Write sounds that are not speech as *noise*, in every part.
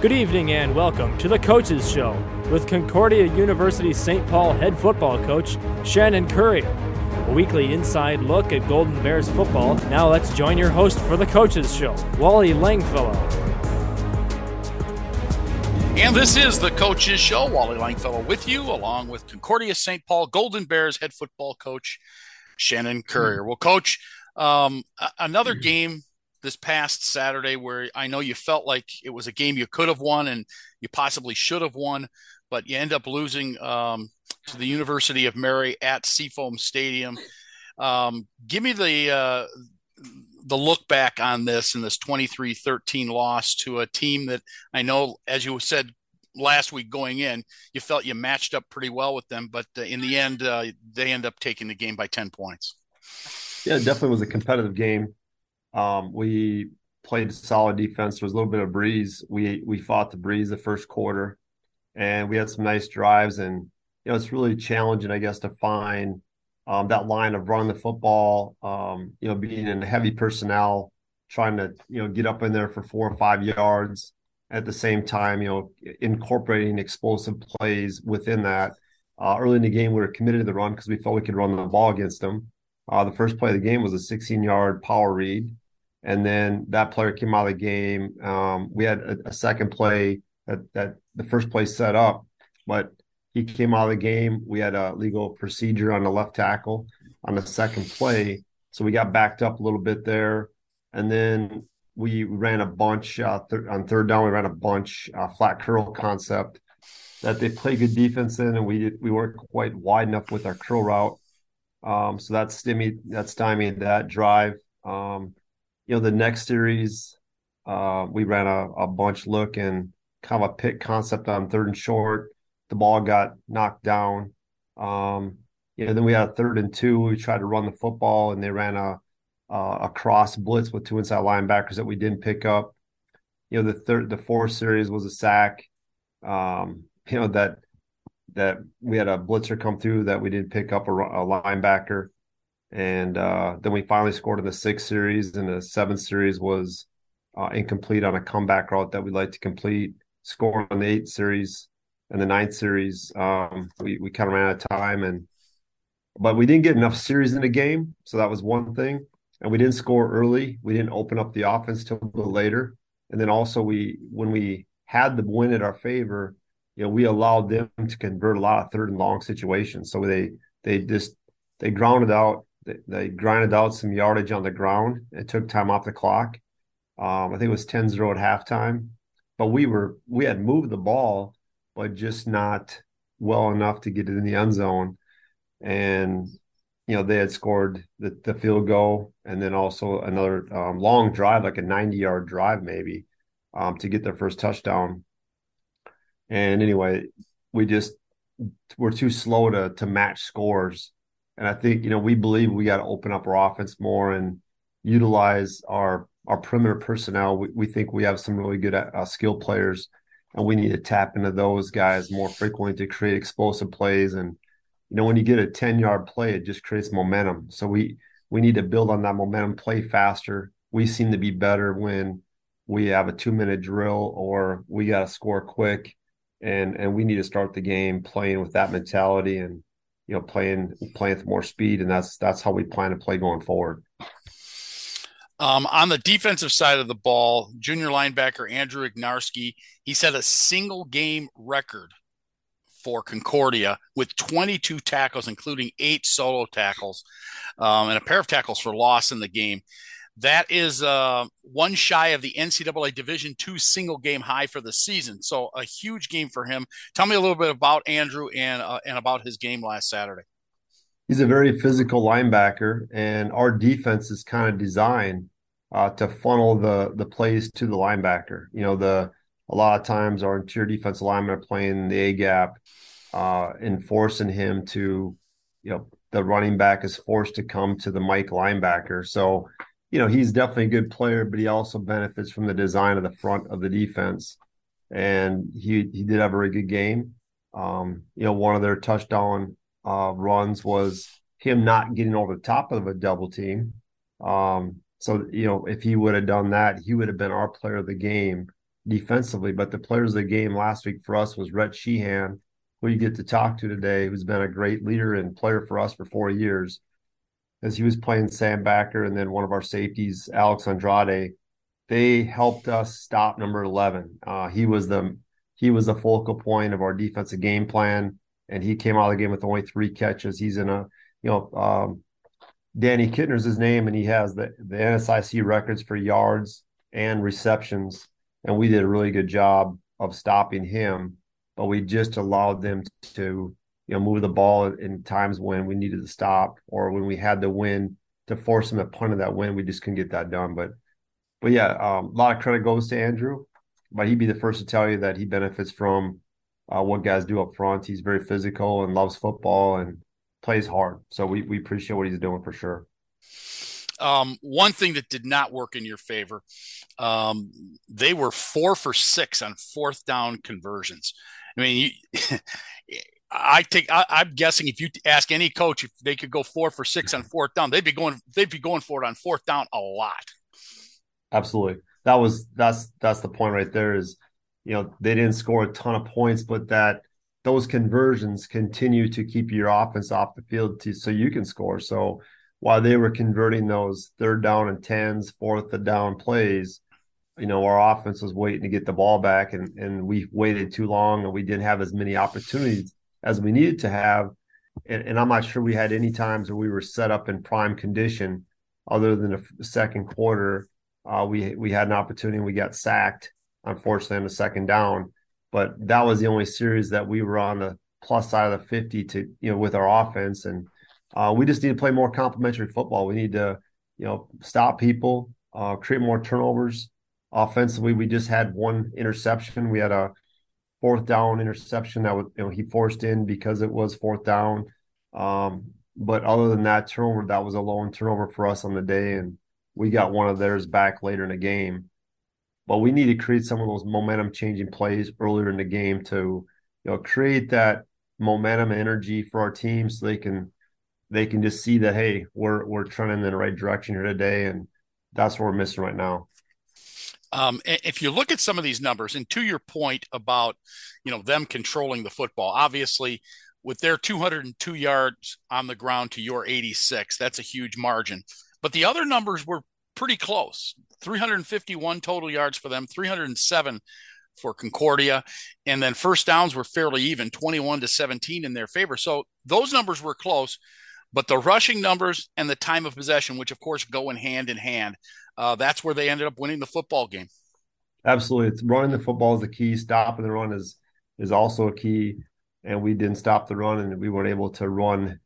Good evening and welcome to the Coaches Show with Concordia University St. Paul head football coach Shannon Currier. A weekly inside look at Golden Bears football. Now let's join your host for the Coaches Show, Wally Langfellow. And this is the Coaches Show. Wally Langfellow with you, along with Concordia St. Paul Golden Bears head football coach Shannon Currier. Well, Coach, um, another game this past Saturday where I know you felt like it was a game you could have won and you possibly should have won, but you end up losing um, to the University of Mary at Seafoam Stadium. Um, give me the uh, the look back on this and this 23-13 loss to a team that I know, as you said last week going in, you felt you matched up pretty well with them, but uh, in the end, uh, they end up taking the game by 10 points. Yeah, it definitely was a competitive game. Um, we played solid defense. There was a little bit of breeze. We we fought the breeze the first quarter, and we had some nice drives. And you know, it's really challenging, I guess, to find um, that line of running the football. Um, you know, being in heavy personnel, trying to you know get up in there for four or five yards. At the same time, you know, incorporating explosive plays within that. Uh, early in the game, we were committed to the run because we felt we could run the ball against them. Uh, the first play of the game was a 16 yard power read. And then that player came out of the game. Um, we had a, a, second play that, that the first play set up, but he came out of the game. We had a legal procedure on the left tackle on the second play. So we got backed up a little bit there. And then we ran a bunch uh, on third down. We ran a bunch uh, flat curl concept that they play good defense in, and we we weren't quite wide enough with our curl route. Um, so that's stymied that's stymied that drive. Um, you know, the next series, uh, we ran a, a bunch look and kind of a pick concept on third and short. The ball got knocked down. Um, you know, then we had a third and two. We tried to run the football, and they ran a a cross blitz with two inside linebackers that we didn't pick up. You know, the third, the fourth series was a sack. Um, *laughs* you know that that we had a blitzer come through that we didn't pick up a, a linebacker, and uh, then we finally scored in the sixth series, and the seventh series was uh, incomplete on a comeback route that we'd like to complete. Scored on the eighth series and the ninth series, um, we we kind of ran out of time, and but we didn't get enough series in the game, so that was one thing. And we didn't score early. We didn't open up the offense till a little later. And then also we when we had the win in our favor, you know, we allowed them to convert a lot of third and long situations. So they they just they grounded out, they, they grinded out some yardage on the ground and took time off the clock. Um, I think it was 10-0 at halftime. But we were we had moved the ball, but just not well enough to get it in the end zone. And you know, they had scored the, the field goal and then also another um, long drive, like a 90 yard drive, maybe, um, to get their first touchdown. And anyway, we just we're too slow to to match scores. And I think you know we believe we got to open up our offense more and utilize our our perimeter personnel. We, we think we have some really good uh, skill players, and we need to tap into those guys more frequently to create explosive plays. And you know when you get a ten yard play, it just creates momentum. So we we need to build on that momentum, play faster. We seem to be better when we have a two minute drill or we got to score quick and and we need to start the game playing with that mentality and you know playing playing with more speed and that's that's how we plan to play going forward. Um, on the defensive side of the ball junior linebacker andrew ignarski he set a single game record for concordia with 22 tackles including eight solo tackles um, and a pair of tackles for loss in the game that is uh, one shy of the NCAA Division two single game high for the season. So a huge game for him. Tell me a little bit about Andrew and uh, and about his game last Saturday. He's a very physical linebacker, and our defense is kind of designed uh, to funnel the the plays to the linebacker. You know, the a lot of times our interior defense linemen are playing the A gap, uh, and forcing him to, you know, the running back is forced to come to the Mike linebacker. So you know, he's definitely a good player, but he also benefits from the design of the front of the defense. And he he did have a very good game. Um, you know, one of their touchdown uh, runs was him not getting over the top of a double team. Um, so you know, if he would have done that, he would have been our player of the game defensively. But the players of the game last week for us was Rhett Sheehan, who you get to talk to today, who's been a great leader and player for us for four years. As he was playing Sam Backer and then one of our safeties, Alex Andrade, they helped us stop number 11. Uh, he was the he was the focal point of our defensive game plan, and he came out of the game with only three catches. He's in a you know um, Danny Kittner's his name, and he has the the NSIC records for yards and receptions, and we did a really good job of stopping him. But we just allowed them to you know move the ball in times when we needed to stop or when we had to win to force them to punt of that win. We just couldn't get that done, but but yeah, um, a lot of credit goes to Andrew, but he'd be the first to tell you that he benefits from uh, what guys do up front. He's very physical and loves football and plays hard. So we we appreciate what he's doing for sure. Um, one thing that did not work in your favor, um, they were four for six on fourth down conversions. I mean, you, *laughs* I think I, am guessing if you ask any coach if they could go four for six on *laughs* fourth down, they'd be going they'd be going for it on fourth down a lot. Absolutely. That was that's that's the point right there is you know they didn't score a ton of points but that those conversions continue to keep your offense off the field to, so you can score. So while they were converting those third down and tens, fourth down plays, you know, our offense was waiting to get the ball back and, and we waited too long and we didn't have as many opportunities as we needed to have. And, and I'm not sure we had any times where we were set up in prime condition other than the second quarter uh, we we had an opportunity we got sacked, unfortunately, on the second down. But that was the only series that we were on the plus side of the 50 to, you know, with our offense. And uh, we just need to play more complementary football. We need to, you know, stop people, uh, create more turnovers. Offensively, we just had one interception. We had a fourth down interception that was, you know, he forced in because it was fourth down. Um, but other than that turnover, that was a lone turnover for us on the day. And we got one of theirs back later in the game. But we need to create some of those momentum changing plays earlier in the game to, you know, create that momentum energy for our team so they can they can just see that hey, we're we're trending in the right direction here today, and that's what we're missing right now. Um, if you look at some of these numbers, and to your point about you know them controlling the football, obviously with their 202 yards on the ground to your 86, that's a huge margin. But the other numbers were pretty close 351 total yards for them, 307 for Concordia. And then first downs were fairly even 21 to 17 in their favor. So those numbers were close. But the rushing numbers and the time of possession, which of course go in hand in hand, uh, that's where they ended up winning the football game. Absolutely, it's running the football is the key. Stopping the run is is also a key, and we didn't stop the run, and we weren't able to run,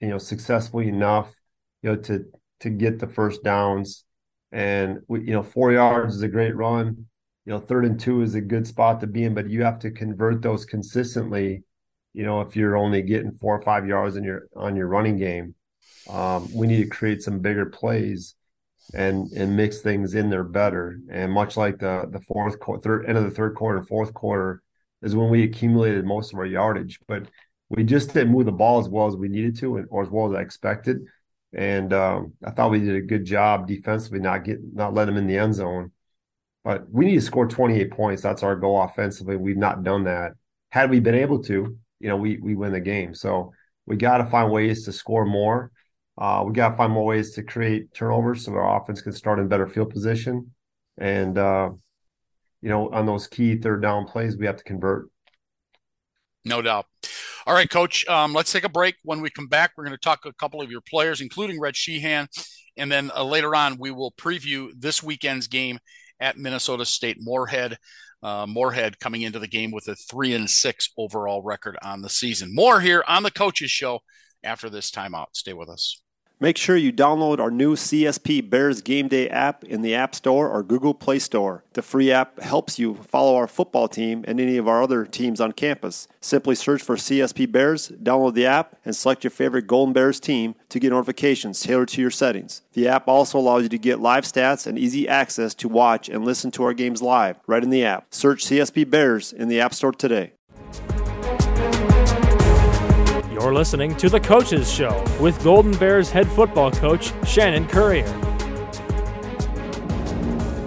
you know, successfully enough, you know, to to get the first downs. And we, you know, four yards is a great run. You know, third and two is a good spot to be in, but you have to convert those consistently. You know, if you're only getting four or five yards in your on your running game, um, we need to create some bigger plays and and mix things in there better. And much like the the fourth quarter, third end of the third quarter, fourth quarter is when we accumulated most of our yardage, but we just didn't move the ball as well as we needed to, and, or as well as I expected and um, I thought we did a good job defensively, not get not let them in the end zone. But we need to score 28 points. That's our goal offensively. We've not done that. Had we been able to, you know, we we win the game. So we got to find ways to score more. Uh, we got to find more ways to create turnovers so our offense can start in better field position. And uh, you know, on those key third down plays, we have to convert. No doubt. All right, coach, um, let's take a break. When we come back, we're going to talk a couple of your players, including Rhett Sheehan. And then uh, later on, we will preview this weekend's game at Minnesota State Moorhead. Uh, Moorhead coming into the game with a three and six overall record on the season. More here on the Coaches Show after this timeout. Stay with us. Make sure you download our new CSP Bears Game Day app in the App Store or Google Play Store. The free app helps you follow our football team and any of our other teams on campus. Simply search for CSP Bears, download the app, and select your favorite Golden Bears team to get notifications tailored to your settings. The app also allows you to get live stats and easy access to watch and listen to our games live right in the app. Search CSP Bears in the App Store today. You're listening to The Coaches Show with Golden Bears head football coach Shannon Currier.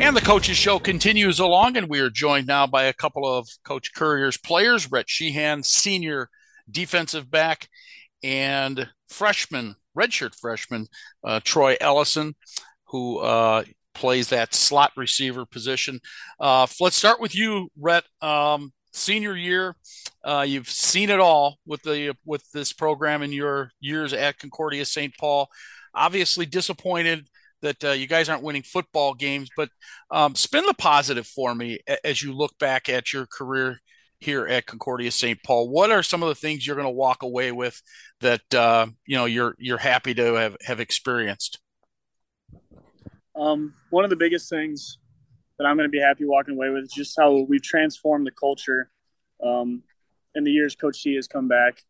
And the coaches show continues along, and we are joined now by a couple of Coach Currier's players, Rhett Sheehan, senior defensive back, and freshman, redshirt freshman, uh, Troy Ellison, who uh, plays that slot receiver position. Uh, let's start with you, Rhett. Um, senior year, uh, you've seen it all with the with this program in your years at Concordia St. Paul. Obviously disappointed that uh, you guys aren't winning football games, but um, spin the positive for me as you look back at your career here at Concordia St. Paul. What are some of the things you're going to walk away with that uh, you know you're you're happy to have have experienced? Um, one of the biggest things that I'm going to be happy walking away with is just how we've transformed the culture um, in the years Coach C has come back.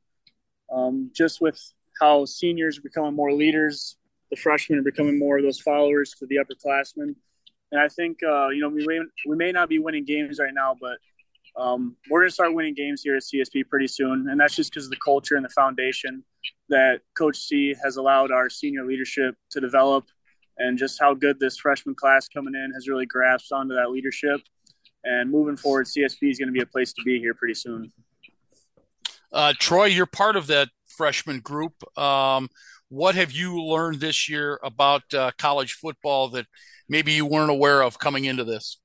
Um, just with how seniors are becoming more leaders, the freshmen are becoming more of those followers to the upperclassmen. And I think, uh, you know, we may, we may not be winning games right now, but um, we're going to start winning games here at CSP pretty soon. And that's just because of the culture and the foundation that Coach C has allowed our senior leadership to develop and just how good this freshman class coming in has really grasped onto that leadership. And moving forward, CSP is going to be a place to be here pretty soon. Uh, Troy, you're part of that freshman group. Um, what have you learned this year about uh, college football that maybe you weren't aware of coming into this?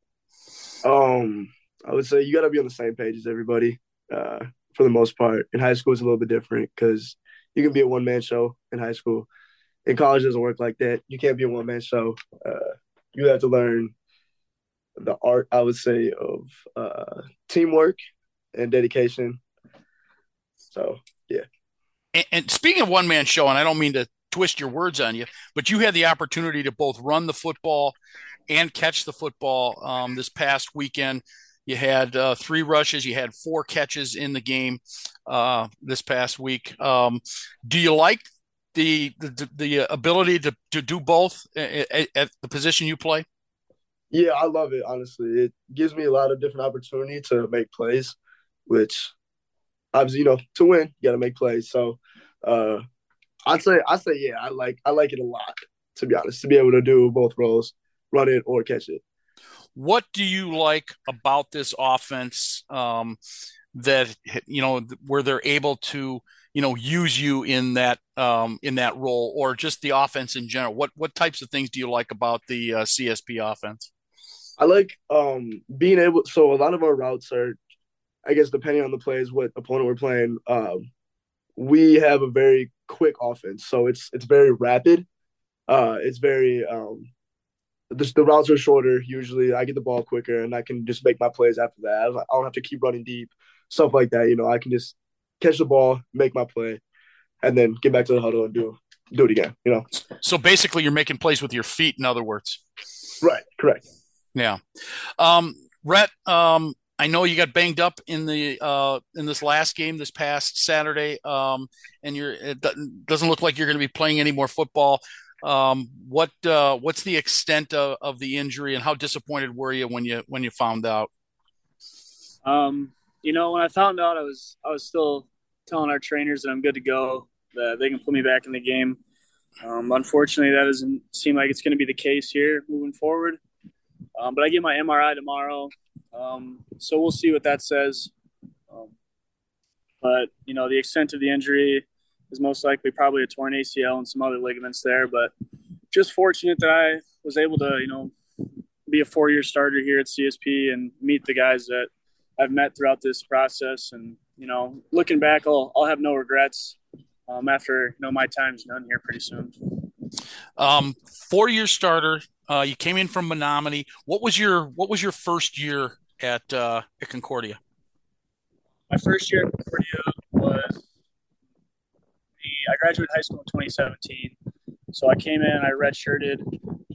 Um, I would say you got to be on the same page as everybody uh, for the most part. In high school, it's a little bit different because you can be a one man show in high school. In college, doesn't work like that. You can't be a one man show. Uh, you have to learn the art, I would say, of uh, teamwork and dedication. So, yeah. And, and speaking of one man show, and I don't mean to twist your words on you, but you had the opportunity to both run the football and catch the football um, this past weekend. You had uh, three rushes. You had four catches in the game uh, this past week. Um, do you like the the, the ability to, to do both at, at, the position you play? Yeah, I love it. Honestly, it gives me a lot of different opportunity to make plays, which obviously, you know, to win, you got to make plays. So, uh, I'd say, I say, yeah, I like, I like it a lot. To be honest, to be able to do both roles, run it or catch it. What do you like about this offense um, that you know where they're able to you know use you in that um, in that role, or just the offense in general? What what types of things do you like about the uh, CSP offense? I like um, being able. So a lot of our routes are I guess depending on the plays, what opponent we're playing, um, we have a very quick offense. So it's it's very rapid. Uh, it's very um, the, the routes are shorter. Usually, I get the ball quicker, and I can just make my plays after that. I don't have to keep running deep, stuff like that. You know, I can just catch the ball, make my play, and then get back to the huddle and do do it again. You know. So basically, you're making plays with your feet. In other words. Right. Correct. Yeah. Um, Rhett, um, I know you got banged up in the uh, in this last game this past Saturday, um, and you're it doesn't look like you're going to be playing any more football. Um, what uh, what's the extent of, of, the injury, and how disappointed were you when you when you found out? Um, you know, when I found out, I was I was still telling our trainers that I'm good to go, that they can put me back in the game. Um, unfortunately, that doesn't seem like it's going to be the case here moving forward. Um, but I get my MRI tomorrow. Um, so we'll see what that says. Um, but you know, the extent of the injury is most likely probably a torn ACL and some other ligaments there. But just fortunate that I was able to, you know, be a four-year starter here at CSP and meet the guys that I've met throughout this process. And you know, looking back, I'll I'll have no regrets um, after you know my time's done here pretty soon. Um, four-year starter. Uh, you came in from Menominee. What was your What was your first year at uh, at Concordia? My first year at Concordia was the, I graduated high school in 2017. So I came in, I redshirted.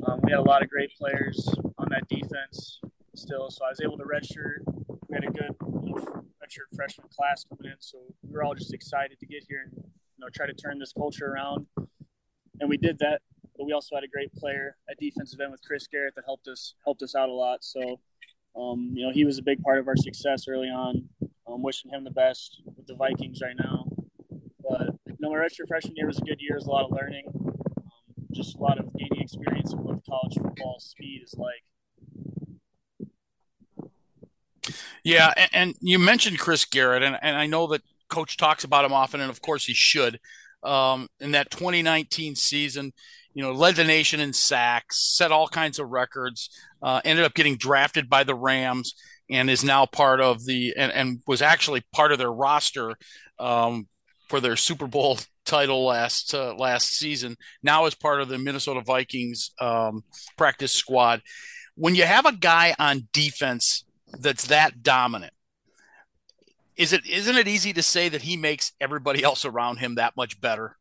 Um, we had a lot of great players on that defense still, so I was able to redshirt. We had a good redshirt freshman class coming in, so we were all just excited to get here and you know try to turn this culture around. And we did that, but we also had a great player at defensive end with Chris Garrett that helped us helped us out a lot. So um, you know, he was a big part of our success early on. I'm wishing him the best with the Vikings right now. But you know, my redshirt freshman year was a good year. It was a lot of learning, um, just a lot of gaining experience of what college football speed is like. Yeah, and, and you mentioned Chris Garrett, and, and I know that Coach talks about him often, and of course he should. Um, in that 2019 season, you know, led the nation in sacks, set all kinds of records, uh, ended up getting drafted by the Rams, and is now part of the and, and was actually part of their roster um, for their Super Bowl *laughs* title last uh, last season. Now is part of the Minnesota Vikings um, practice squad. When you have a guy on defense that's that dominant, is it isn't it easy to say that he makes everybody else around him that much better?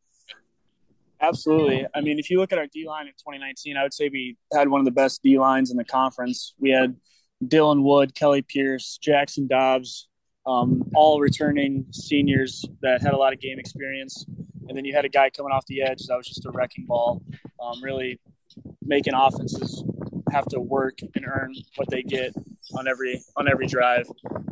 Absolutely. I mean, if you look at our D line in 2019, I would say we had one of the best D lines in the conference. We had Dylan Wood, Kelly Pierce, Jackson Dobbs, um, all returning seniors that had a lot of game experience. And then you had a guy coming off the edge that was just a wrecking ball, um, really making offenses have to work and earn what they get on every on every drive.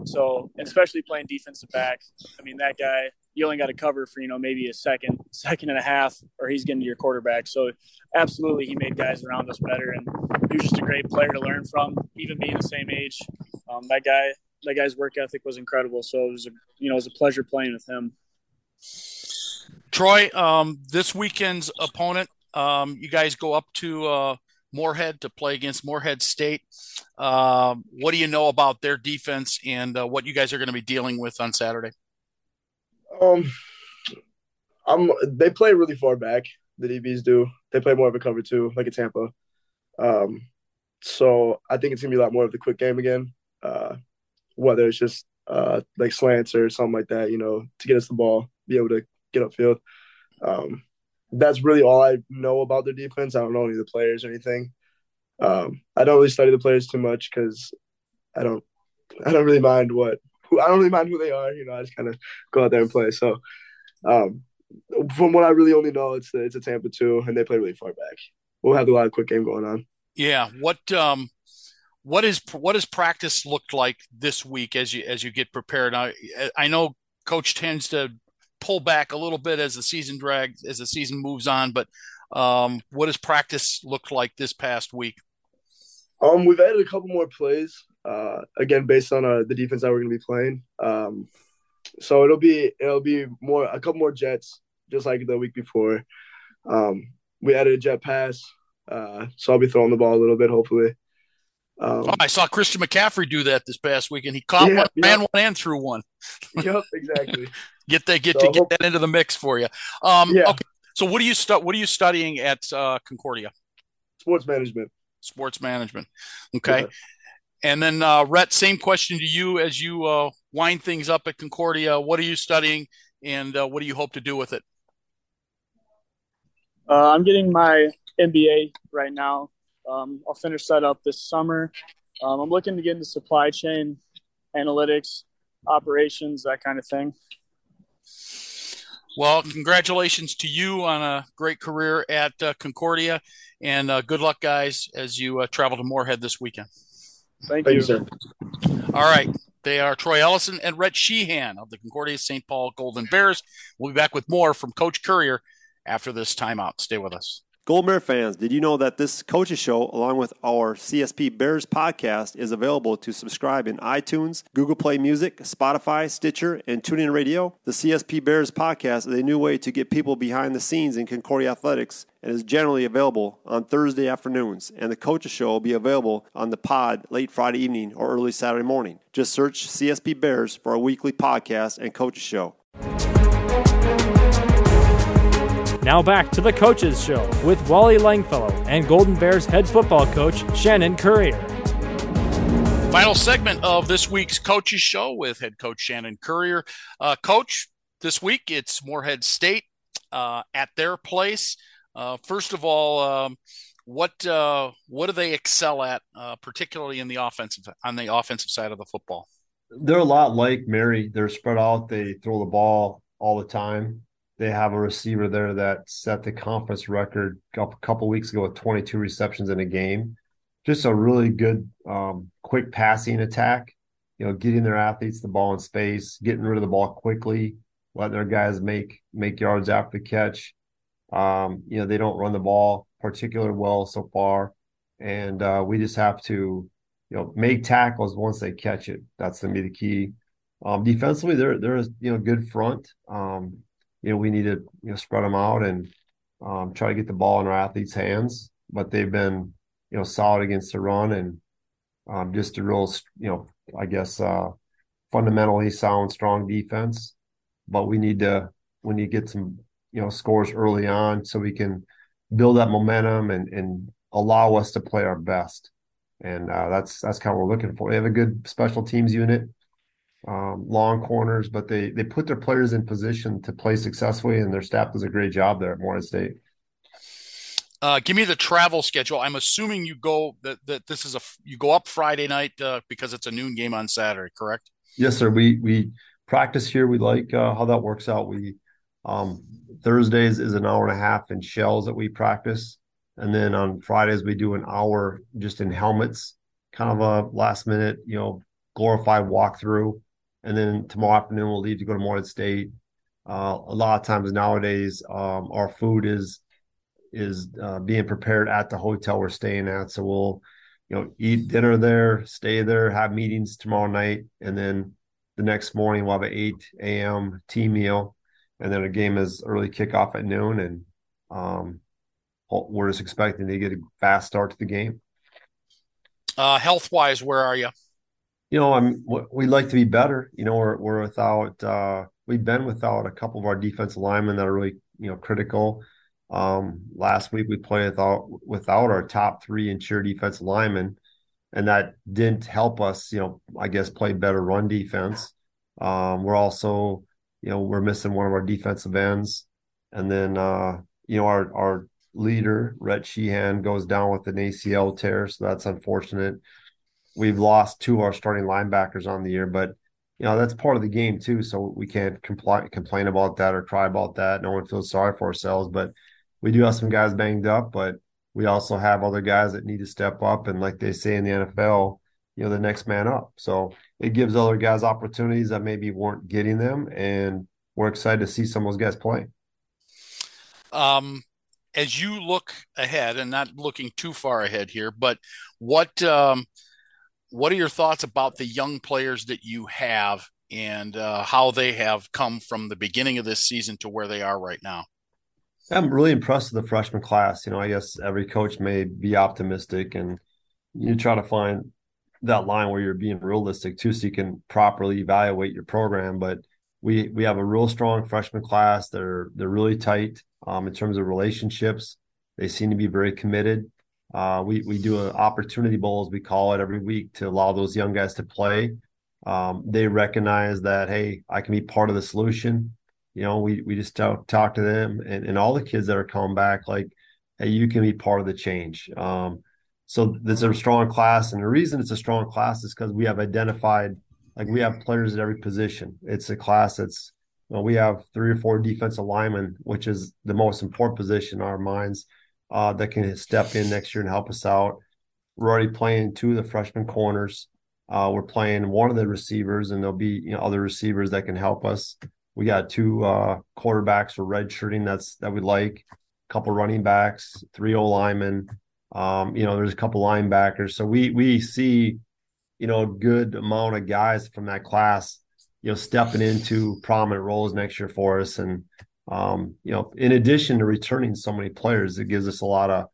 So, especially playing defensive back, I mean that guy you only got to cover for you know maybe a second, second and a half, or he's getting to your quarterback. So, absolutely, he made guys around us better, and he was just a great player to learn from. Even being the same age, um, that guy, that guy's work ethic was incredible. So it was a you know it was a pleasure playing with him. Troy, um, this weekend's opponent, um, you guys go up to uh, Moorhead to play against Moorhead State. Uh, what do you know about their defense and uh, what you guys are going to be dealing with on Saturday? Um, I'm. They play really far back. The DBs do. They play more of a cover two, like a Tampa. Um, so I think it's gonna be a lot more of the quick game again. Uh, whether it's just uh like slants or something like that, you know, to get us the ball, be able to get upfield. Um, that's really all I know about their defense. I don't know any of the players or anything. Um, I don't really study the players too much because I don't I don't really mind what who I don't really mind who they are. You know, I just kind of go out there and play. So, um, from what I really only know, it's it's a Tampa two, and they play really far back. We'll have a lot of quick game going on. Yeah. What um, what is what has practice looked like this week as you as you get prepared? I I know coach tends to pull back a little bit as the season drags as the season moves on, but um, what has practice looked like this past week? Um, we've added a couple more plays. Uh, again, based on uh, the defense that we're going to be playing. Um, so it'll be it'll be more a couple more jets, just like the week before. Um, we added a jet pass, uh, so I'll be throwing the ball a little bit, hopefully. Um, oh, I saw Christian McCaffrey do that this past week, and he caught yeah, one, ran one, and threw one. yep, *laughs* exactly. Get that, get so to get that into the mix for you. Um, yeah. Okay. So, what are you stu- What are you studying at uh, Concordia? Sports management. Sports management. Okay. Yeah. And then, uh, Rhett, same question to you as you uh, wind things up at Concordia. What are you studying, and uh, what do you hope to do with it? Uh, I'm getting my MBA right now um, I'll finish that up this summer. Um, I'm looking to get into supply chain, analytics, operations, that kind of thing. Well, congratulations to you on a great career at uh, Concordia, and uh, good luck, guys, as you uh, travel to Moorhead this weekend. Thank, Thank you. sir. All right. They are Troy Ellison and Rhett Sheehan of the Concordia St. Paul Golden Bears. We'll be back with more from Coach Currier after this timeout. Stay with us. Golden Bear fans, did you know that this coaches show, along with our CSP Bears podcast, is available to subscribe in iTunes, Google Play Music, Spotify, Stitcher, and TuneIn Radio? The CSP Bears podcast is a new way to get people behind the scenes in Concordia athletics and is generally available on Thursday afternoons. And the coaches show will be available on the pod late Friday evening or early Saturday morning. Just search CSP Bears for our weekly podcast and coaches show. Now back to the Coaches Show with Wally Langfellow and Golden Bears head football coach Shannon Currier. Final segment of this week's Coaches Show with head coach Shannon Currier. Uh, coach, this week it's Moorhead State uh, at their place. Uh, first of all, um, what uh, what do they excel at, uh, particularly in the offensive on the offensive side of the football? They're a lot like Mary. They're spread out. They throw the ball all the time. They have a receiver there that set the conference record a couple weeks ago with 22 receptions in a game. Just a really good, um, quick passing attack. You know, getting their athletes the ball in space, getting rid of the ball quickly, letting their guys make make yards after the catch. Um, you know, they don't run the ball particularly well so far, and uh, we just have to you know, make tackles once they catch it. That's gonna be the key. Um, defensively, they're they're you know good front. Um, you know, we need to you know spread them out and um, try to get the ball in our athletes' hands. But they've been you know solid against the run and um, just a real you know I guess uh, fundamentally sound, strong defense. But we need to we need to get some you know scores early on so we can build that momentum and and allow us to play our best. And uh, that's that's kind of what we're looking for. They have a good special teams unit, um, long corners, but they they put their players in position to play successfully, and their staff does a great job there at Moorhead State. Uh, give me the travel schedule. I'm assuming you go that, that this is a you go up Friday night uh, because it's a noon game on Saturday, correct? Yes, sir. We we practice here. We like uh, how that works out. We um, Thursdays is an hour and a half in shells that we practice, and then on Fridays we do an hour just in helmets, kind of a last minute, you know, glorified walkthrough. And then tomorrow afternoon we'll leave to go to Moorhead State. Uh, a lot of times nowadays, um, our food is is uh, being prepared at the hotel we're staying at, so we'll you know eat dinner there, stay there, have meetings tomorrow night, and then the next morning we'll have an 8 a.m. tea meal and then a game is early kickoff at noon, and um, we're just expecting to get a fast start to the game. Uh, health wise, where are you? You know, I'm. We'd like to be better. You know, we're we're without. Uh, we've been without a couple of our defensive linemen that are really you know critical. Um, last week we played without without our top three interior defensive linemen, and that didn't help us. You know, I guess play better run defense. Um, we're also you know, we're missing one of our defensive ends. And then, uh, you know, our, our leader, Rhett Sheehan, goes down with an ACL tear. So that's unfortunate. We've lost two of our starting linebackers on the year, but, you know, that's part of the game too. So we can't comply, complain about that or cry about that. No one feels sorry for ourselves, but we do have some guys banged up, but we also have other guys that need to step up. And like they say in the NFL, you know the next man up. So it gives other guys opportunities that maybe weren't getting them, and we're excited to see some of those guys play. Um, as you look ahead, and not looking too far ahead here, but what um, what are your thoughts about the young players that you have and uh, how they have come from the beginning of this season to where they are right now? I'm really impressed with the freshman class. You know, I guess every coach may be optimistic and you try to find that line where you're being realistic too, so you can properly evaluate your program. But we we have a real strong freshman class. They're they're really tight um, in terms of relationships. They seem to be very committed. Uh, we we do an opportunity bowl as we call it every week to allow those young guys to play. Um, they recognize that hey, I can be part of the solution. You know, we we just talk, talk to them and, and all the kids that are coming back like, hey, you can be part of the change. Um, so there's a strong class, and the reason it's a strong class is because we have identified like we have players at every position. It's a class that's we have three or four defensive linemen, which is the most important position in our minds uh, that can step in next year and help us out. We're already playing two of the freshman corners. Uh, we're playing one of the receivers, and there'll be you know other receivers that can help us. We got two uh, quarterbacks for redshirting that's that we like, a couple running backs, three O linemen, um, you know, there's a couple linebackers. So we we see, you know, a good amount of guys from that class, you know, stepping into prominent roles next year for us. And um, you know, in addition to returning so many players, it gives us a lot of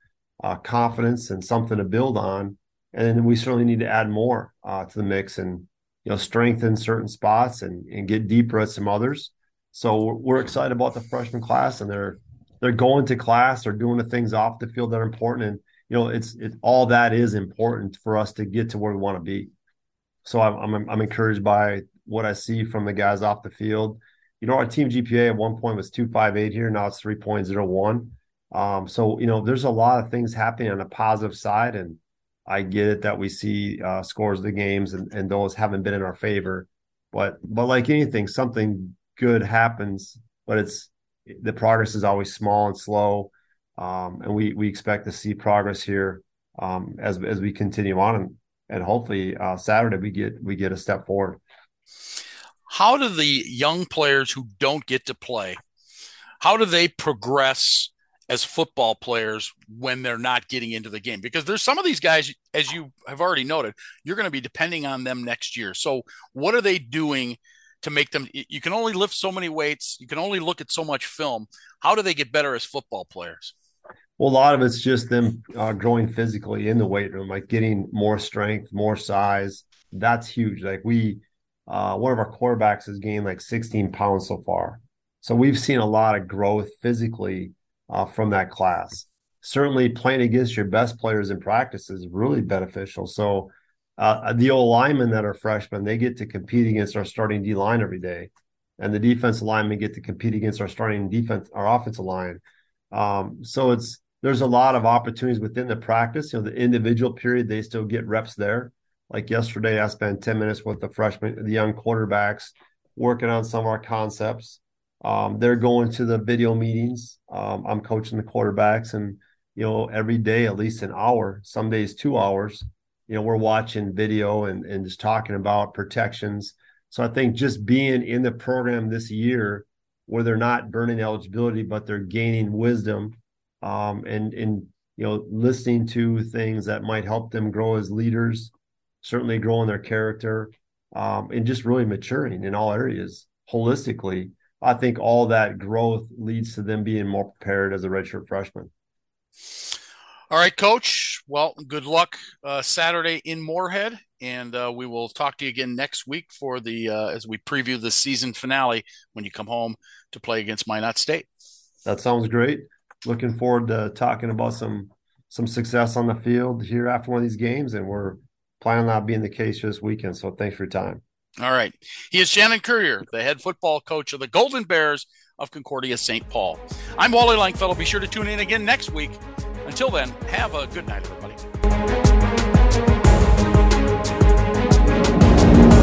uh, confidence and something to build on. And we certainly need to add more uh, to the mix and you know strengthen certain spots and and get deeper at some others. So we're, excited about the freshman class, and they're they're going to class, they're doing the things off the field that are important, and you know, it's it all that is important for us to get to where we want to be. So I'm, I'm I'm encouraged by what I see from the guys off the field. You know, our team GPA at one point was two five eight here, now it's three point zero one. Um, so you know, there's a lot of things happening on the positive side, and I get it that we see uh, scores of the games and, and those haven't been in our favor, but but like anything, something good happens, but it's the progress is always small and slow. Um, and we we expect to see progress here um, as as we continue on, and, and hopefully uh, Saturday we get we get a step forward. How do the young players who don't get to play, how do they progress as football players when they're not getting into the game? Because there's some of these guys as you have already noted you're going to be depending on them next year. So what are they doing to make them you can only lift so many weights you can only look at so much film. How do they get better as football players? Well a lot of it's just them uh, growing physically in the weight room like getting more strength more size. That's huge. Like we uh, one of our quarterbacks has gained like 16 pounds so far so we've seen a lot of growth physically uh, from that class. Certainly, playing against your best players in practice is really beneficial. So, uh, the old linemen that are freshmen, they get to compete against our starting D line every day, and the defensive linemen get to compete against our starting defense, our offensive line. Um, so it's there's a lot of opportunities within the practice. You know, the individual period, they still get reps there. Like yesterday, I spent 10 minutes with the freshmen, the young quarterbacks, working on some of our concepts. Um, they're going to the video meetings. Um, I'm coaching the quarterbacks, and you know, every day at least an hour, some days two hours. You know, we're watching video and and just talking about protections. So I think just being in the program this year, where they're not burning eligibility, but they're gaining wisdom, um, and and you know, listening to things that might help them grow as leaders, certainly growing their character, um, and just really maturing in all areas holistically I think all that growth leads to them being more prepared as a redshirt freshman. All right, Coach. Well, good luck uh, Saturday in Moorhead, and uh, we will talk to you again next week for the uh, as we preview the season finale when you come home to play against Minot State. That sounds great. Looking forward to talking about some some success on the field here after one of these games, and we're planning on being the case this weekend. So thanks for your time. All right. He is Shannon Currier, the head football coach of the Golden Bears of Concordia St. Paul. I'm Wally Langfellow. Be sure to tune in again next week. Until then, have a good night, everybody.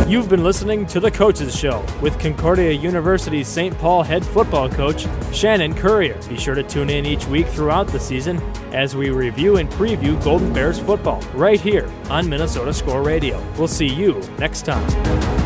You've been listening to The Coaches Show with Concordia University's St. Paul head football coach, Shannon Currier. Be sure to tune in each week throughout the season as we review and preview Golden Bears football right here on Minnesota Score Radio. We'll see you next time.